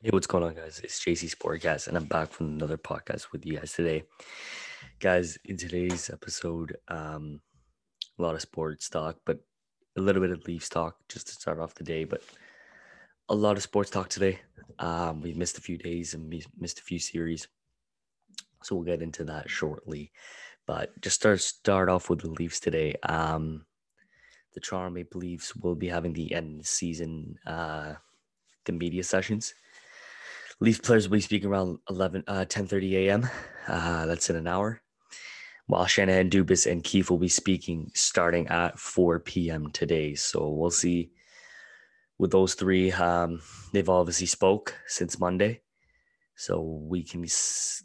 Hey, what's going on, guys? It's JC Sportcast, and I'm back from another podcast with you guys today. Guys, in today's episode, um, a lot of sports talk, but a little bit of Leafs talk just to start off the day, but a lot of sports talk today. Um, we missed a few days and we missed a few series, so we'll get into that shortly. But just start start off with the Leafs today. Um, the Toronto Maple Leafs will be having the end season uh, the media sessions Leaf players will be speaking around 11, uh, 10.30 a.m. Uh, that's in an hour. While Shanahan, Dubas, and Keefe will be speaking starting at 4 p.m. today. So we'll see with those three. Um, they've obviously spoke since Monday. So we can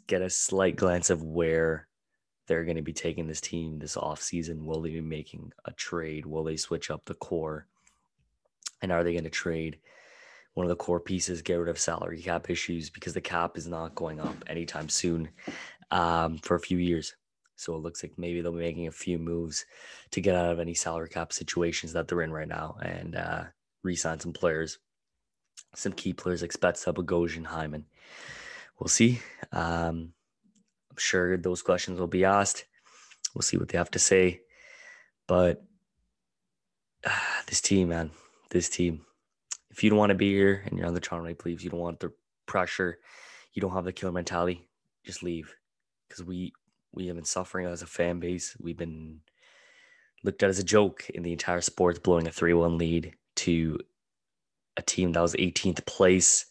get a slight glance of where they're going to be taking this team this offseason. Will they be making a trade? Will they switch up the core? And are they going to trade – one of the core pieces, get rid of salary cap issues because the cap is not going up anytime soon um, for a few years. So it looks like maybe they'll be making a few moves to get out of any salary cap situations that they're in right now and uh, re-sign some players, some key players like Spezza, Bogosian, Hyman. We'll see. Um, I'm sure those questions will be asked. We'll see what they have to say. But uh, this team, man, this team, if you don't want to be here and you're on the Toronto Maple Leafs, you don't want the pressure, you don't have the killer mentality, just leave. Because we we have been suffering as a fan base. We've been looked at as a joke in the entire sports, blowing a 3 1 lead to a team that was 18th place,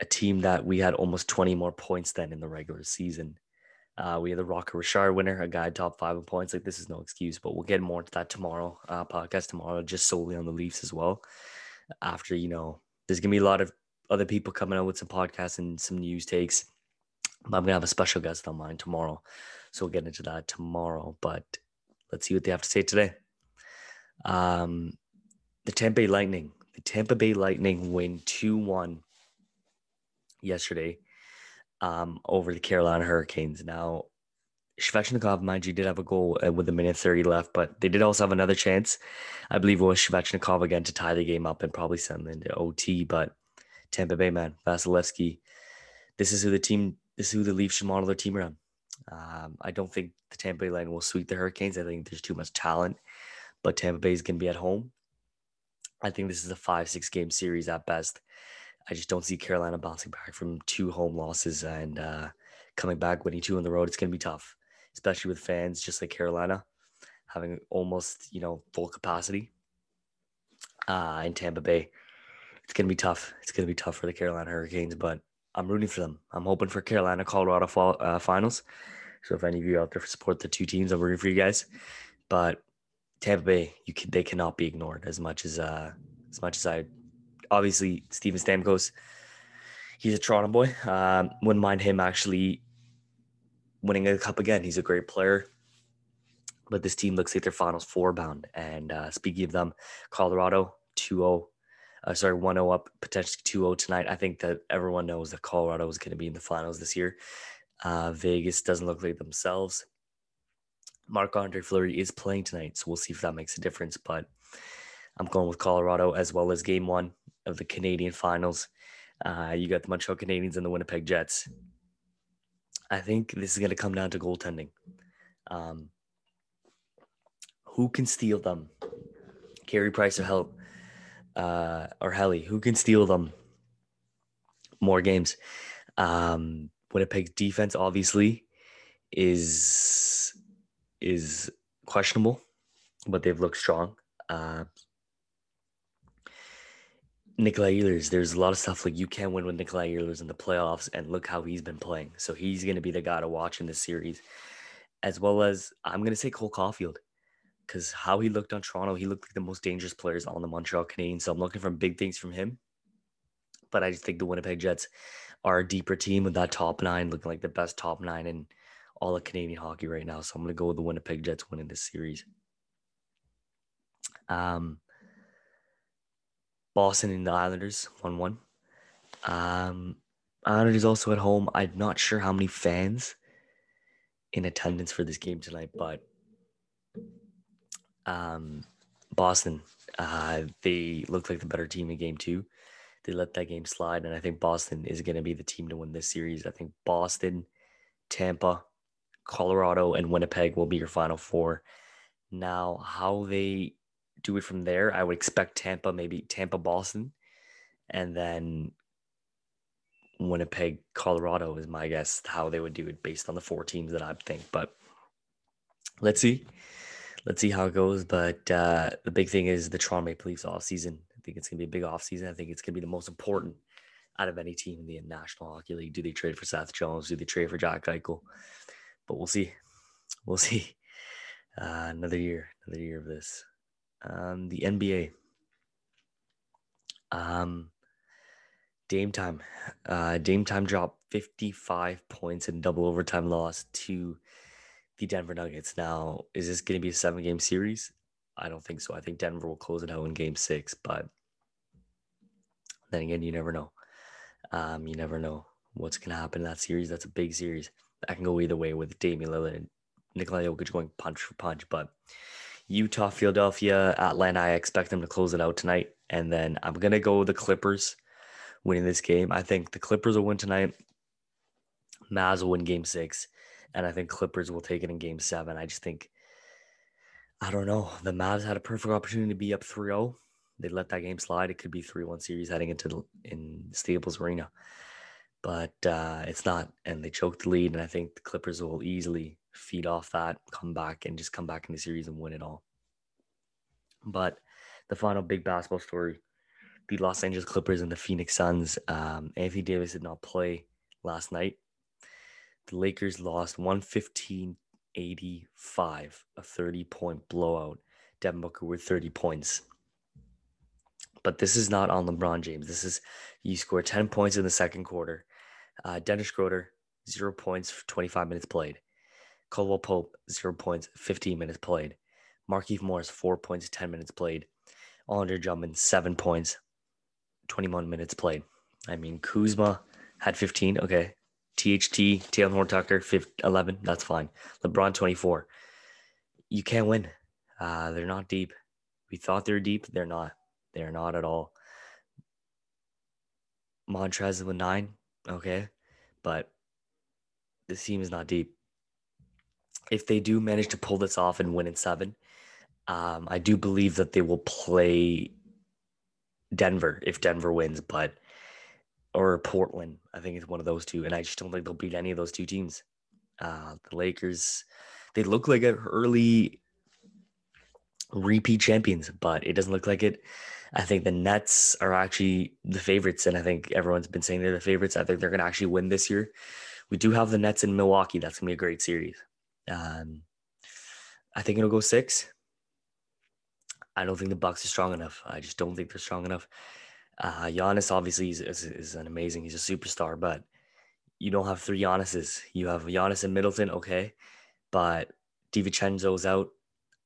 a team that we had almost 20 more points than in the regular season. Uh, we had the Rocket Richard winner, a guy top five in points. Like, this is no excuse, but we'll get more into that tomorrow, uh, podcast tomorrow, just solely on the Leafs as well after, you know, there's to be a lot of other people coming out with some podcasts and some news takes. But I'm to have a special guest on mine tomorrow. So we'll get into that tomorrow. But let's see what they have to say today. Um, the Tampa Bay Lightning. The Tampa Bay Lightning win 2 1 yesterday um, over the Carolina Hurricanes. Now, Svechnikov, mind you, did have a goal uh, with a minute 30 left, but they did also have another chance. I believe it was Svechnikov again to tie the game up and probably send them into OT. But Tampa Bay, man, Vasilevskiy, this is who the team, this is who the Leafs should model their team around. Um, I don't think the Tampa Bay line will sweep the Hurricanes. I think there's too much talent, but Tampa Bay is going to be at home. I think this is a five, six game series at best. I just don't see Carolina bouncing back from two home losses and uh, coming back winning two on the road. It's going to be tough especially with fans just like Carolina having almost you know full capacity uh, in Tampa Bay. It's gonna be tough. It's gonna be tough for the Carolina Hurricanes, but I'm rooting for them. I'm hoping for Carolina Colorado fall, uh, finals. So if any of you out there support the two teams, I'm rooting for you guys. But Tampa Bay, you can they cannot be ignored as much as uh as much as I obviously Steven Stamkos. He's a Toronto boy. Um, wouldn't mind him actually winning a cup again. He's a great player. But this team looks like they're finals four bound. And uh, speaking of them, Colorado 2 0, uh, sorry, 1 0 up, potentially 2 0 tonight. I think that everyone knows that Colorado is going to be in the finals this year. Uh, Vegas doesn't look like themselves. Marc Andre Fleury is playing tonight, so we'll see if that makes a difference. But I'm going with Colorado as well as game one of the Canadian finals. Uh, you got the Montreal Canadiens and the Winnipeg Jets. I think this is going to come down to goaltending. Um, who can steal them? Carey Price or Help uh, or Helly? Who can steal them? More games. Um, Winnipeg's defense obviously is is questionable, but they've looked strong. Uh, Nikolai Ehlers, there's a lot of stuff like you can't win with Nikolai Ehlers in the playoffs, and look how he's been playing. So he's going to be the guy to watch in this series, as well as I'm going to say Cole Caufield, because how he looked on Toronto, he looked like the most dangerous players on the Montreal Canadiens. So I'm looking for big things from him. But I just think the Winnipeg Jets are a deeper team with that top nine, looking like the best top nine in all of Canadian hockey right now. So I'm going to go with the Winnipeg Jets winning this series. Um, Boston and the Islanders, 1 1. Um, Islanders also at home. I'm not sure how many fans in attendance for this game tonight, but um, Boston, uh, they look like the better team in game two. they let that game slide. And I think Boston is going to be the team to win this series. I think Boston, Tampa, Colorado, and Winnipeg will be your final four. Now, how they do it from there, I would expect Tampa, maybe Tampa, Boston, and then Winnipeg, Colorado is my guess how they would do it based on the four teams that I think. But let's see. Let's see how it goes. But uh, the big thing is the Toronto Maple Leafs off season. I think it's gonna be a big off season. I think it's gonna be the most important out of any team in the National Hockey League. Do they trade for Seth Jones? Do they trade for Jack Eichel? But we'll see. We'll see. Uh, another year, another year of this. Um, the NBA. Um, Dame time. Uh, Dame time dropped 55 points in double overtime loss to the Denver Nuggets. Now, is this going to be a seven game series? I don't think so. I think Denver will close it out in game six, but then again, you never know. Um, you never know what's going to happen in that series. That's a big series. That can go either way with Damian Lillard and Nikola Jokic going punch for punch. But Utah, Philadelphia, Atlanta, I expect them to close it out tonight. And then I'm going to go the Clippers winning this game. I think the Clippers will win tonight. Mavs will win game six. And I think Clippers will take it in game seven. I just think, I don't know. The Mavs had a perfect opportunity to be up 3 0. They let that game slide. It could be 3 1 series heading into the, in Staples Arena. But uh, it's not. And they choked the lead. And I think the Clippers will easily feed off that, come back, and just come back in the series and win it all. But the final big basketball story the Los Angeles Clippers and the Phoenix Suns. Um, Anthony Davis did not play last night. The Lakers lost 115 85, a 30 point blowout. Devin Booker with 30 points. But this is not on LeBron James. This is you score 10 points in the second quarter. Uh, Dennis Schroeder, zero points for 25 minutes played. Caldwell Pope, zero points, 15 minutes played. Markieff Morris, four points, 10 minutes played. Andre Drummond, seven points, 21 minutes played. I mean, Kuzma had 15. Okay. THT, Talen Horton-Tucker, 11. That's fine. LeBron, 24. You can't win. Uh, they're not deep. We thought they were deep. They're not. They're not at all. Montrez with nine. Okay. But this team is not deep. If they do manage to pull this off and win in seven, um, I do believe that they will play Denver if Denver wins, but or Portland. I think it's one of those two, and I just don't think they'll beat any of those two teams. Uh, the Lakers, they look like an early repeat champions, but it doesn't look like it. I think the Nets are actually the favorites, and I think everyone's been saying they're the favorites. I think they're going to actually win this year. We do have the Nets in Milwaukee. That's going to be a great series. Um, I think it'll go six. I don't think the Bucks are strong enough. I just don't think they're strong enough. Uh, Giannis obviously is, is, is an amazing. He's a superstar, but you don't have three Giannis's. You have Giannis and Middleton, okay, but DiVincenzo's out.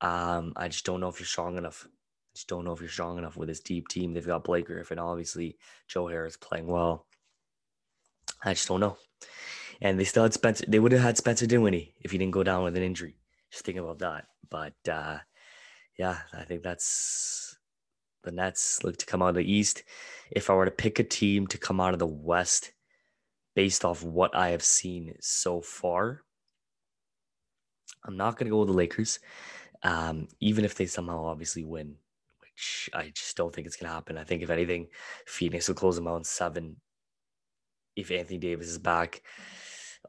Um, I just don't know if you're strong enough. I just don't know if you're strong enough with this deep team. They've got Blake Griffin, obviously. Joe Harris playing well. I just don't know. And they still had Spencer. They would have had Spencer Dinwiddie if he didn't go down with an injury. Just think about that. But uh, yeah, I think that's the Nets look to come out of the East. If I were to pick a team to come out of the West based off what I have seen so far, I'm not going to go with the Lakers, um, even if they somehow obviously win, which I just don't think it's going to happen. I think, if anything, Phoenix will close them out in seven if Anthony Davis is back.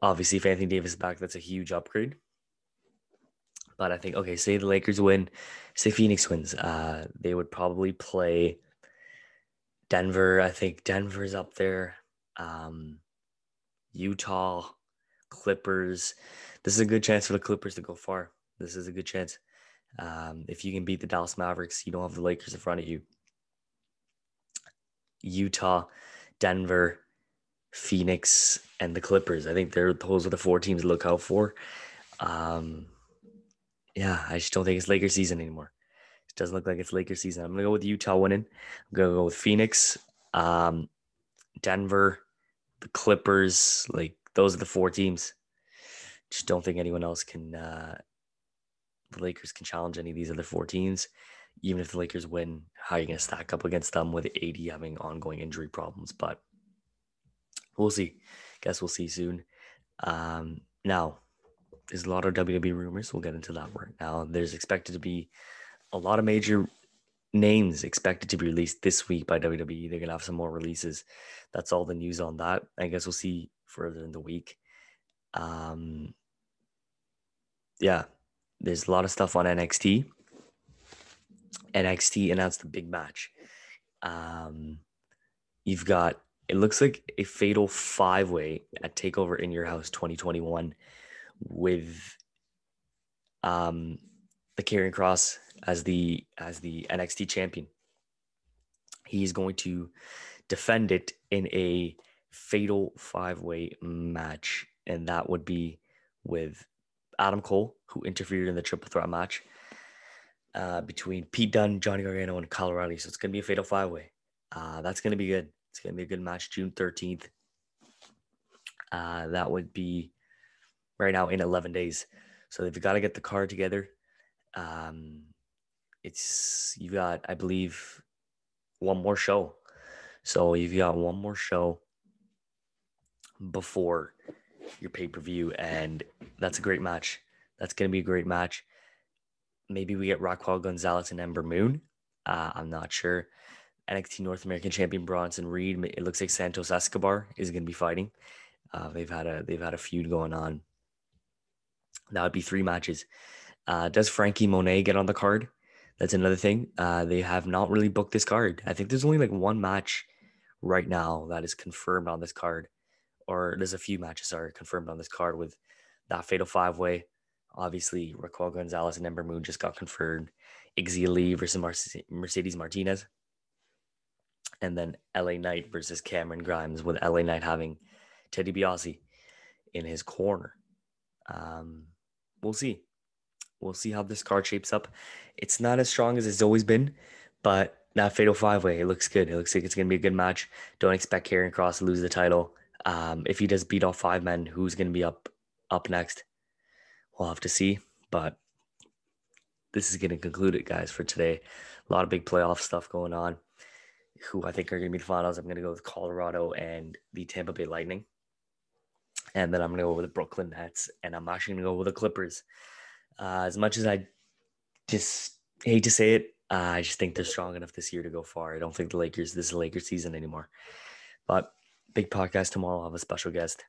Obviously, if Anthony Davis is back, that's a huge upgrade. But I think okay, say the Lakers win, say Phoenix wins, uh, they would probably play Denver. I think Denver's up there. Um, Utah, Clippers. This is a good chance for the Clippers to go far. This is a good chance. Um, if you can beat the Dallas Mavericks, you don't have the Lakers in front of you. Utah, Denver, Phoenix, and the Clippers. I think they're those are the four teams to look out for. Um, yeah, I just don't think it's Lakers season anymore. It doesn't look like it's Lakers season. I'm gonna go with Utah winning. I'm gonna go with Phoenix, um, Denver, the Clippers. Like those are the four teams. Just don't think anyone else can. Uh, the Lakers can challenge any of these other four teams. even if the Lakers win, how are you going to stack up against them with AD having ongoing injury problems? But we'll see. Guess we'll see soon. Um, now, there's a lot of WWE rumors. We'll get into that right now. There's expected to be a lot of major names expected to be released this week by WWE. They're gonna have some more releases. That's all the news on that. I guess we'll see further in the week. Um, yeah, there's a lot of stuff on NXT. NXT announced the big match. Um, you've got it looks like a fatal five way at Takeover in Your House 2021 with um the Karrion Kross as the as the NXT champion. He's going to defend it in a fatal five way match, and that would be with Adam Cole, who interfered in the triple threat match uh, between Pete Dunne, Johnny Gargano, and O'Reilly. So it's going to be a fatal five way. Uh, that's going to be good. It's going to be a good match June 13th. Uh, that would be right now in 11 days. So they've got to get the card together. Um, it's you've got, I believe, one more show. So you've got one more show before your pay per view, and that's a great match. That's going to be a great match. Maybe we get Raquel Gonzalez and Ember Moon. Uh, I'm not sure. NXT North American Champion Bronson Reed. It looks like Santos Escobar is going to be fighting. Uh, they've had a they've had a feud going on. That would be three matches. Uh, does Frankie Monet get on the card? That's another thing. Uh, they have not really booked this card. I think there's only like one match right now that is confirmed on this card, or there's a few matches are confirmed on this card with that fatal five way. Obviously, Raquel Gonzalez and Ember Moon just got confirmed. Xia Li versus Mercedes Martinez and then LA Knight versus Cameron Grimes, with LA Knight having Teddy DiBiase in his corner. Um, we'll see. We'll see how this card shapes up. It's not as strong as it's always been, but that fatal five way, it looks good. It looks like it's going to be a good match. Don't expect Karrion Kross to lose the title. Um, if he does beat off five men, who's going to be up up next? We'll have to see. But this is going to conclude it, guys, for today. A lot of big playoff stuff going on who I think are going to be the finals. I'm going to go with Colorado and the Tampa Bay Lightning. And then I'm going to go with the Brooklyn Nets. And I'm actually going to go with the Clippers. Uh, as much as I just hate to say it, uh, I just think they're strong enough this year to go far. I don't think the Lakers, this is Lakers season anymore. But big podcast tomorrow. I'll have a special guest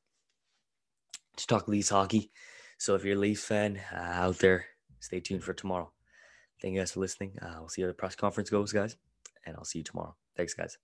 to talk Leafs hockey. So if you're a Leafs fan uh, out there, stay tuned for tomorrow. Thank you guys for listening. Uh, we'll see how the press conference goes, guys. And I'll see you tomorrow. Thanks, guys.